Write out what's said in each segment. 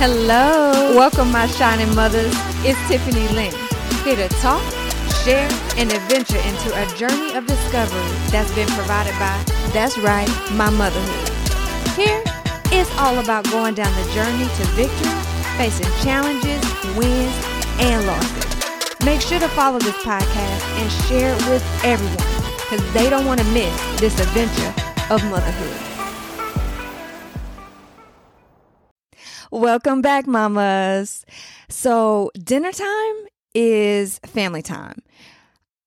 Hello. Welcome, my shining mothers. It's Tiffany Lynn, here to talk, share, and adventure into a journey of discovery that's been provided by, that's right, my motherhood. Here, it's all about going down the journey to victory, facing challenges, wins, and losses. Make sure to follow this podcast and share it with everyone because they don't want to miss this adventure of motherhood. Welcome back, mamas. So, dinner time is family time.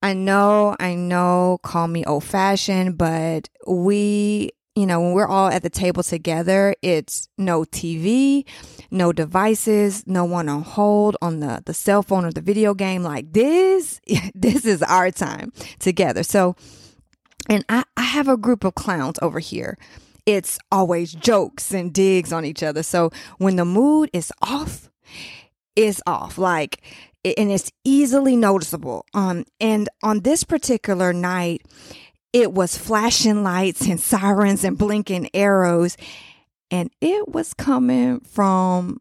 I know, I know, call me old fashioned, but we, you know, when we're all at the table together, it's no TV, no devices, no one on hold on the, the cell phone or the video game. Like this, this is our time together. So, and I, I have a group of clowns over here it's always jokes and digs on each other. So when the mood is off, it's off. Like, and it's easily noticeable. Um, and on this particular night, it was flashing lights and sirens and blinking arrows, and it was coming from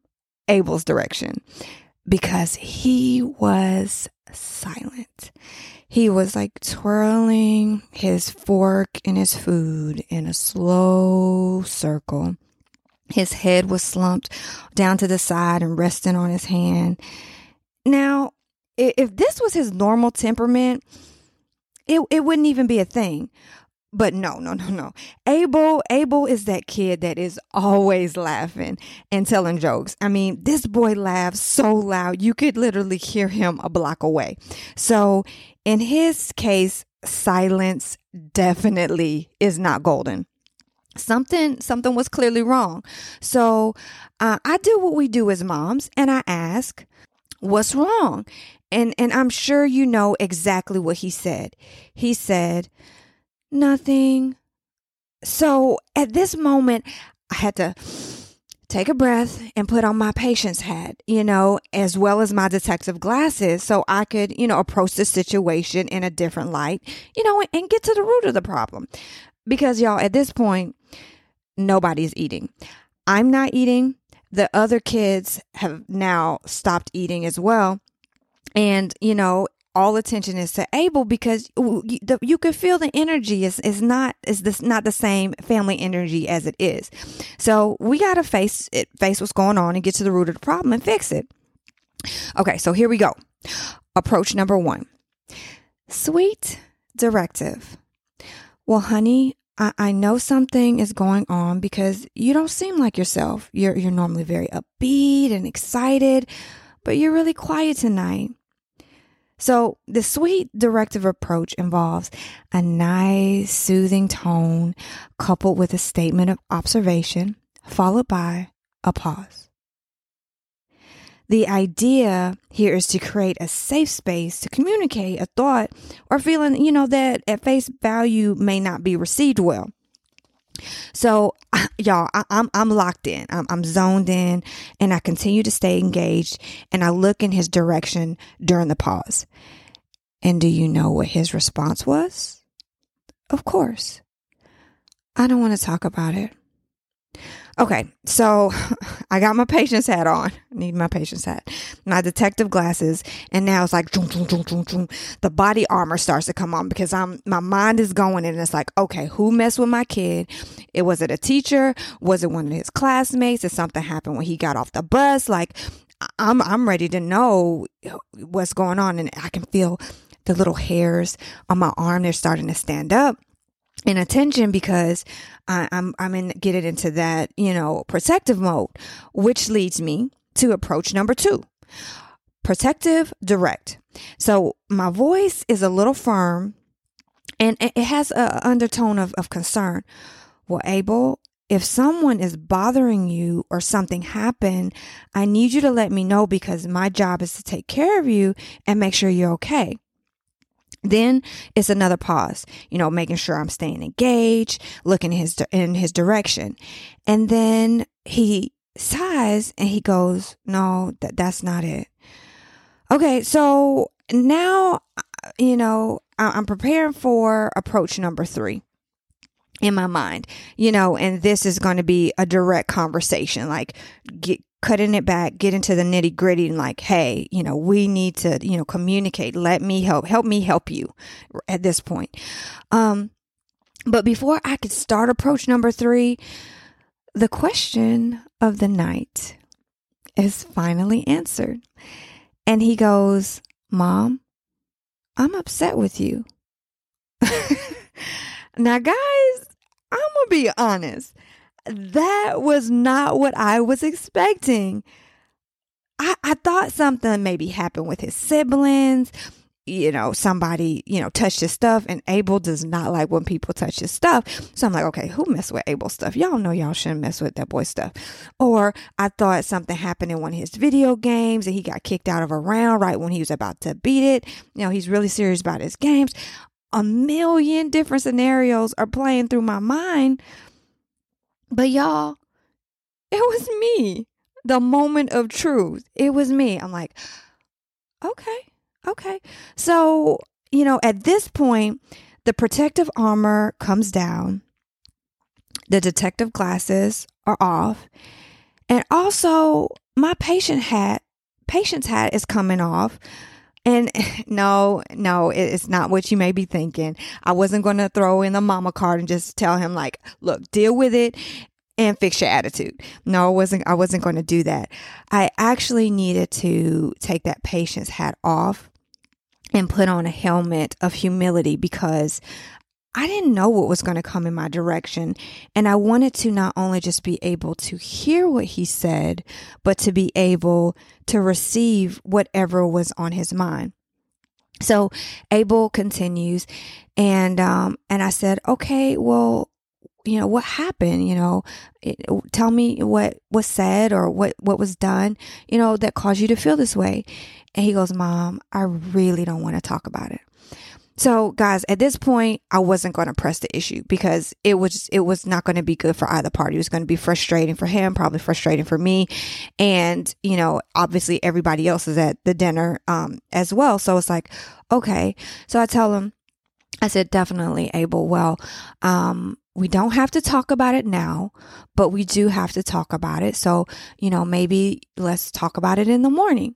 Abel's direction because he was silent he was like twirling his fork in his food in a slow circle. His head was slumped down to the side and resting on his hand. Now, if this was his normal temperament, it, it wouldn't even be a thing. But no, no, no, no. Abel, Abel is that kid that is always laughing and telling jokes. I mean, this boy laughs so loud you could literally hear him a block away. So in his case, silence definitely is not golden. Something something was clearly wrong. So uh, I do what we do as moms, and I ask, "What's wrong?" And and I'm sure you know exactly what he said. He said, "Nothing." So at this moment, I had to take a breath and put on my patient's hat, you know, as well as my detective glasses so I could, you know, approach the situation in a different light, you know, and get to the root of the problem. Because y'all, at this point, nobody's eating. I'm not eating. The other kids have now stopped eating as well. And, you know, all attention is to Abel because you, could feel the energy is is not is this not the same family energy as it is. So we got to face it, face what's going on, and get to the root of the problem and fix it. Okay, so here we go. Approach number one: sweet directive. Well, honey, I, I know something is going on because you don't seem like yourself. You're you're normally very upbeat and excited, but you're really quiet tonight. So, the sweet directive approach involves a nice, soothing tone coupled with a statement of observation, followed by a pause. The idea here is to create a safe space to communicate a thought or feeling, you know, that at face value may not be received well. So, y'all, I, am I'm, I'm locked in. I'm, I'm zoned in, and I continue to stay engaged. And I look in his direction during the pause. And do you know what his response was? Of course. I don't want to talk about it. Okay, so I got my patient's hat on. Need my patient's hat, my detective glasses, and now it's like the body armor starts to come on because I'm my mind is going and it's like, okay, who messed with my kid? It was it a teacher? Was it one of his classmates? Did something happen when he got off the bus? Like I'm I'm ready to know what's going on, and I can feel the little hairs on my arm they're starting to stand up in attention because I, I'm I'm in get it into that you know protective mode, which leads me to approach number two, protective direct. So my voice is a little firm, and it has an undertone of, of concern. Well, Abel, if someone is bothering you or something happened, I need you to let me know because my job is to take care of you and make sure you're okay. Then it's another pause, you know, making sure I'm staying engaged, looking his in his direction. And then he sighs and he goes, "No, that that's not it." Okay, so now uh, you know, I'm preparing for approach number 3. In my mind, you know, and this is going to be a direct conversation, like get, cutting it back, get into the nitty gritty and like, hey, you know, we need to, you know, communicate. Let me help, help me help you at this point. Um, but before I could start approach number three, the question of the night is finally answered. And he goes, Mom, I'm upset with you. now, guys, I'm going to be honest. That was not what I was expecting. I, I thought something maybe happened with his siblings. You know, somebody, you know, touched his stuff, and Abel does not like when people touch his stuff. So I'm like, okay, who messed with Abel's stuff? Y'all know y'all shouldn't mess with that boy's stuff. Or I thought something happened in one of his video games and he got kicked out of a round right when he was about to beat it. You know, he's really serious about his games a million different scenarios are playing through my mind. But y'all, it was me. The moment of truth. It was me. I'm like, okay, okay. So, you know, at this point, the protective armor comes down, the detective glasses are off, and also my patient hat, patient's hat is coming off and no, no, it's not what you may be thinking. I wasn't going to throw in the mama card and just tell him like, look, deal with it and fix your attitude. No, I wasn't I wasn't going to do that. I actually needed to take that patient's hat off and put on a helmet of humility because I didn't know what was going to come in my direction. And I wanted to not only just be able to hear what he said, but to be able to receive whatever was on his mind. So Abel continues and, um, and I said, okay, well, you know, what happened? You know, it, tell me what was said or what, what was done, you know, that caused you to feel this way. And he goes, mom, I really don't want to talk about it. So guys, at this point, I wasn't going to press the issue because it was, it was not going to be good for either party. It was going to be frustrating for him, probably frustrating for me. And, you know, obviously everybody else is at the dinner, um, as well. So it's like, okay. So I tell him, I said, definitely Abel. Well, um, we don't have to talk about it now, but we do have to talk about it. So, you know, maybe let's talk about it in the morning.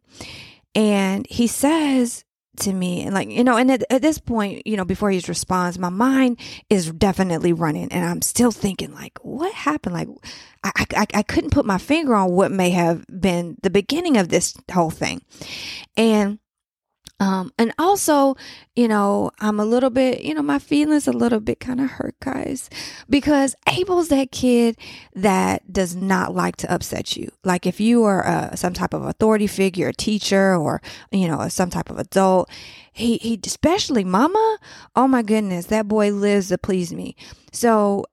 And he says, to me. And like you know and at, at, this point you know before he responds my mind is definitely running. And i'm still thinking like what happened? Like I, I i couldn't put my finger on what may have been the beginning of this whole thing. And um, and also, you know, I'm a little bit, you know, my feelings a little bit kind of hurt, guys, because Abel's that kid that does not like to upset you. Like if you are uh, some type of authority figure, a teacher, or you know, some type of adult, he he, especially Mama. Oh my goodness, that boy lives to please me. So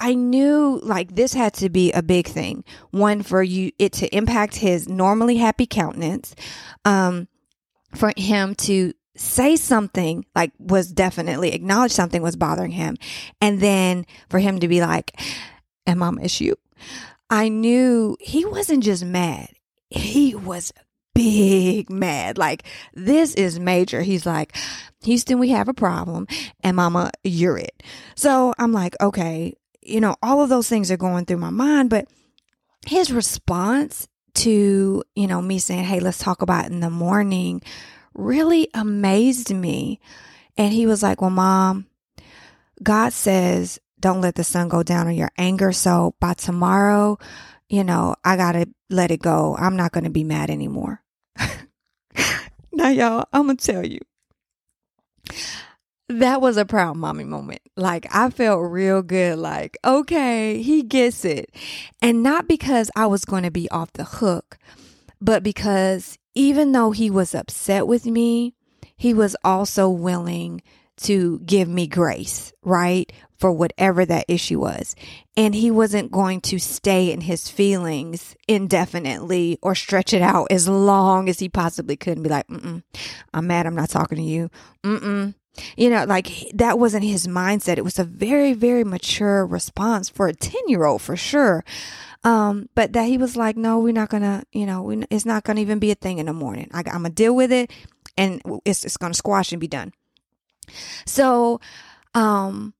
I knew like this had to be a big thing. One for you, it to impact his normally happy countenance. Um, for him to say something like was definitely acknowledge something was bothering him and then for him to be like and mom miss you. I knew he wasn't just mad. He was big mad. Like this is major. He's like houston we have a problem and mama you're it. So i'm like okay. You know all of those things are going through my mind but his response to, you know, me saying, Hey, let's talk about it in the morning really amazed me. And he was like, Well, mom, God says, don't let the sun go down on your anger. So by tomorrow, you know, I got to let it go. I'm not going to be mad anymore. now, y'all, I'm going to tell you that was a proud mommy moment. Like I felt real good. Like, okay, he gets it. And not because I was going to be off the hook, but because even though he was upset with me, he was also willing to give me grace, right? For whatever that issue was. And he wasn't going to stay in his feelings indefinitely or stretch it out as long as he possibly could and be like, Mm-mm, I'm mad. I'm not talking to you. Mm-mm, you know, like that wasn't his mindset. It was a very, very mature response for a 10 year old for sure. Um, but that he was like, no, we're not gonna, you know, we, it's not gonna even be a thing in the morning. I, am gonna deal with it and it's, it's gonna squash and be done. So, um,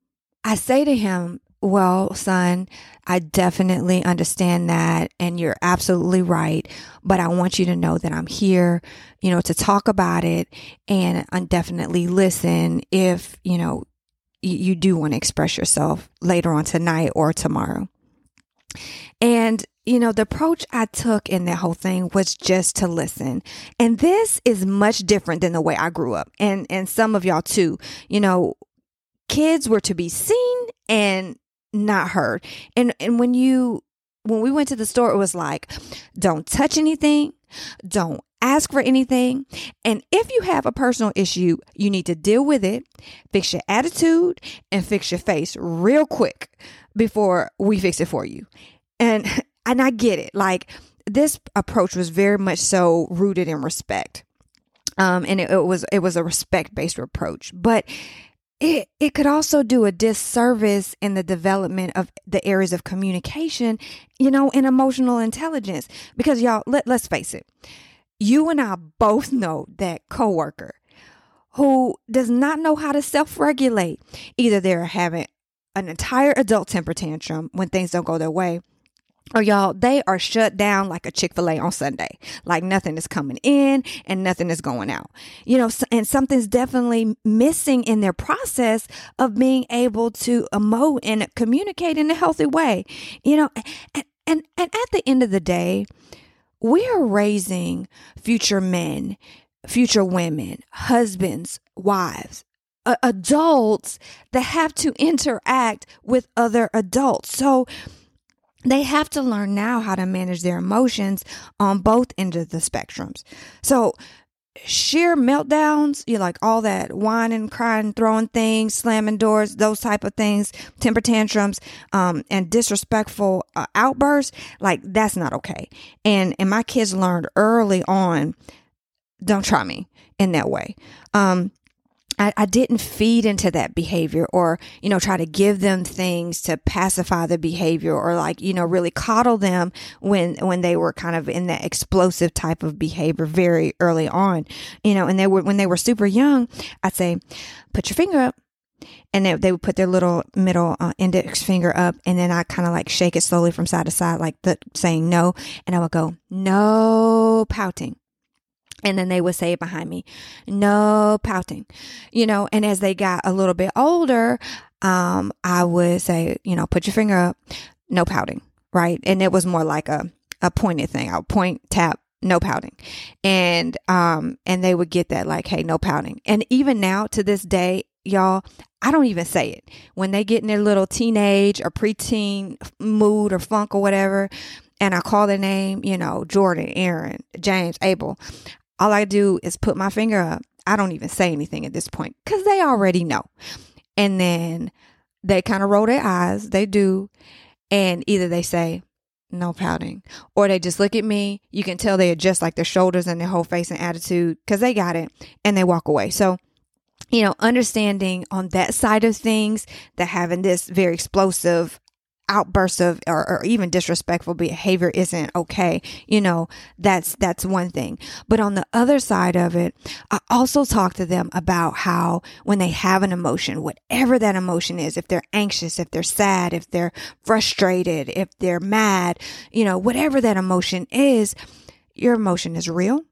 I say to him, well, son, I definitely understand that and you're absolutely right, but I want you to know that I'm here, you know, to talk about it and uh, definitely listen if, you know, you, you do want to express yourself later on tonight or tomorrow. And you know, the approach I took in that whole thing was just to listen. And this is much different than the way I grew up. And and some of y'all too. You know, kids were to be seen and not heard. And and when you when we went to the store, it was like, don't touch anything, don't ask for anything. And if you have a personal issue, you need to deal with it, fix your attitude, and fix your face real quick before we fix it for you. And and I get it. Like this approach was very much so rooted in respect. Um, and it, it was it was a respect based approach, but it it could also do a disservice in the development of the areas of communication, you know, and emotional intelligence. Because y'all, let let's face it, you and I both know that coworker who does not know how to self regulate, either they're having an entire adult temper tantrum when things don't go their way, or y'all, they are shut down like a Chick fil A on Sunday. Like nothing is coming in and nothing is going out. You know, and something's definitely missing in their process of being able to emote and communicate in a healthy way. You know, and, and, and at the end of the day, we are raising future men, future women, husbands, wives, adults that have to interact with other adults. So, they have to learn now how to manage their emotions on both ends of the spectrums. So, sheer meltdowns, you like all that whining, crying, throwing things, slamming doors, those type of things, temper tantrums, um, and disrespectful uh, outbursts, like that's not okay. And and my kids learned early on, don't try me in that way. Um, I, I didn't feed into that behavior or, you know, try to give them things to pacify the behavior or like, you know, really coddle them when, when they were kind of in that explosive type of behavior very early on, you know, and they were, when they were super young, I'd say, put your finger up. And they, they would put their little middle uh, index finger up and then i kind of like shake it slowly from side to side like the saying no and i would go no pouting and then they would say behind me, no pouting, you know, and as they got a little bit older, um, I would say, you know, put your finger up, no pouting, right? And it was more like a, a pointed thing. I would point, tap, no pouting. And, um, and they would get that like, hey, no pouting. And even now to this day, y'all, I don't even say it. When they get in their little teenage or preteen mood or funk or whatever, and I call their name, you know, Jordan, Aaron, James, Abel, all I do is put my finger up. I don't even say anything at this point because they already know. And then they kind of roll their eyes. They do. And either they say, no pouting, or they just look at me. You can tell they adjust like their shoulders and their whole face and attitude because they got it and they walk away. So, you know, understanding on that side of things that having this very explosive outbursts of or, or, even disrespectful behavior isn't okay you know that's that's one thing. But on the other side of it i also talk to them about how when they have an emotion whatever that emotion is if they're anxious if they're sad if they're frustrated if they're mad you know whatever that emotion is your emotion is real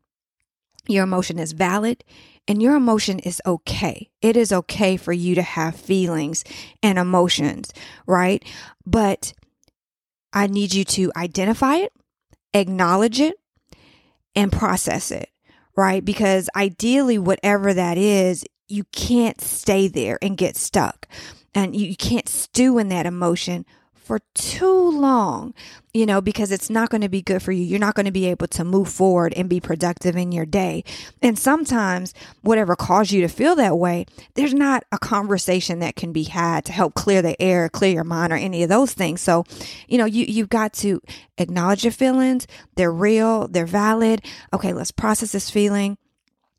your emotion is valid and your emotion is okay. It is okay for you to have feelings and emotions, right? But I need you to identify it, acknowledge it, and process it, right? Because ideally, whatever that is, you can't stay there and get stuck. And you can't stew in that emotion for too long, you know, because it's not going to be good for you. You're not going to be able to move forward and be productive in your day. And sometimes, whatever caused you to feel that way, there's not a conversation that can be had to help clear the air, clear your mind, or any of those things. So, you know, you, you've got to acknowledge your feelings. They're real, they're valid. Okay, let's process this feeling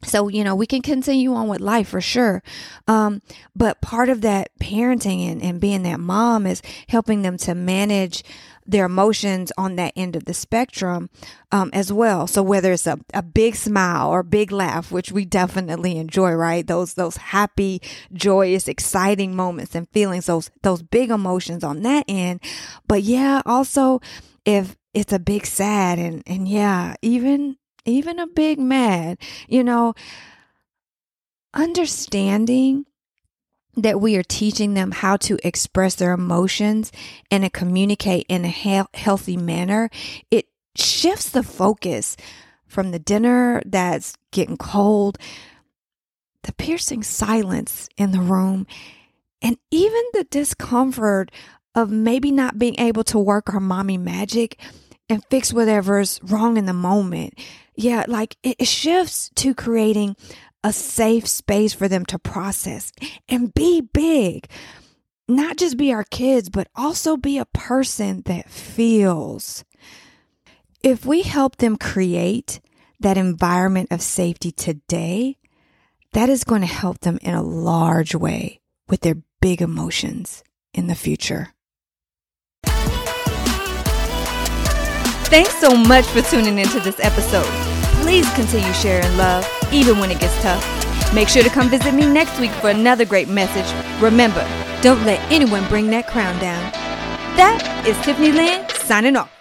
so, you know, we can continue on with life for sure. Um, but part of that parenting and, and being that mom is helping them to manage their emotions on that end of the spectrum um, as well. So whether it's a, a big smile or big laugh, which we definitely enjoy, right? Those those happy, joyous, exciting moments and feelings, those those big emotions on that end. But yeah, also if it's a big sad and and yeah, even even a big mad, you know, understanding that we are teaching them how to express their emotions and to communicate in a he- healthy manner, it shifts the focus from the dinner that's getting cold, the piercing silence in the room, and even the discomfort of maybe not being able to work our mommy magic and fix whatever's wrong in the moment. Yeah, like it shifts to creating a safe space for them to process and be big. Not just be our kids, but also be a person that feels. If we help them create that environment of safety today, that is going to help them in a large way with their big emotions in the future. Thanks so much for tuning into this episode. Please continue sharing love, even when it gets tough. Make sure to come visit me next week for another great message. Remember, don't let anyone bring that crown down. That is Tiffany Lynn signing off.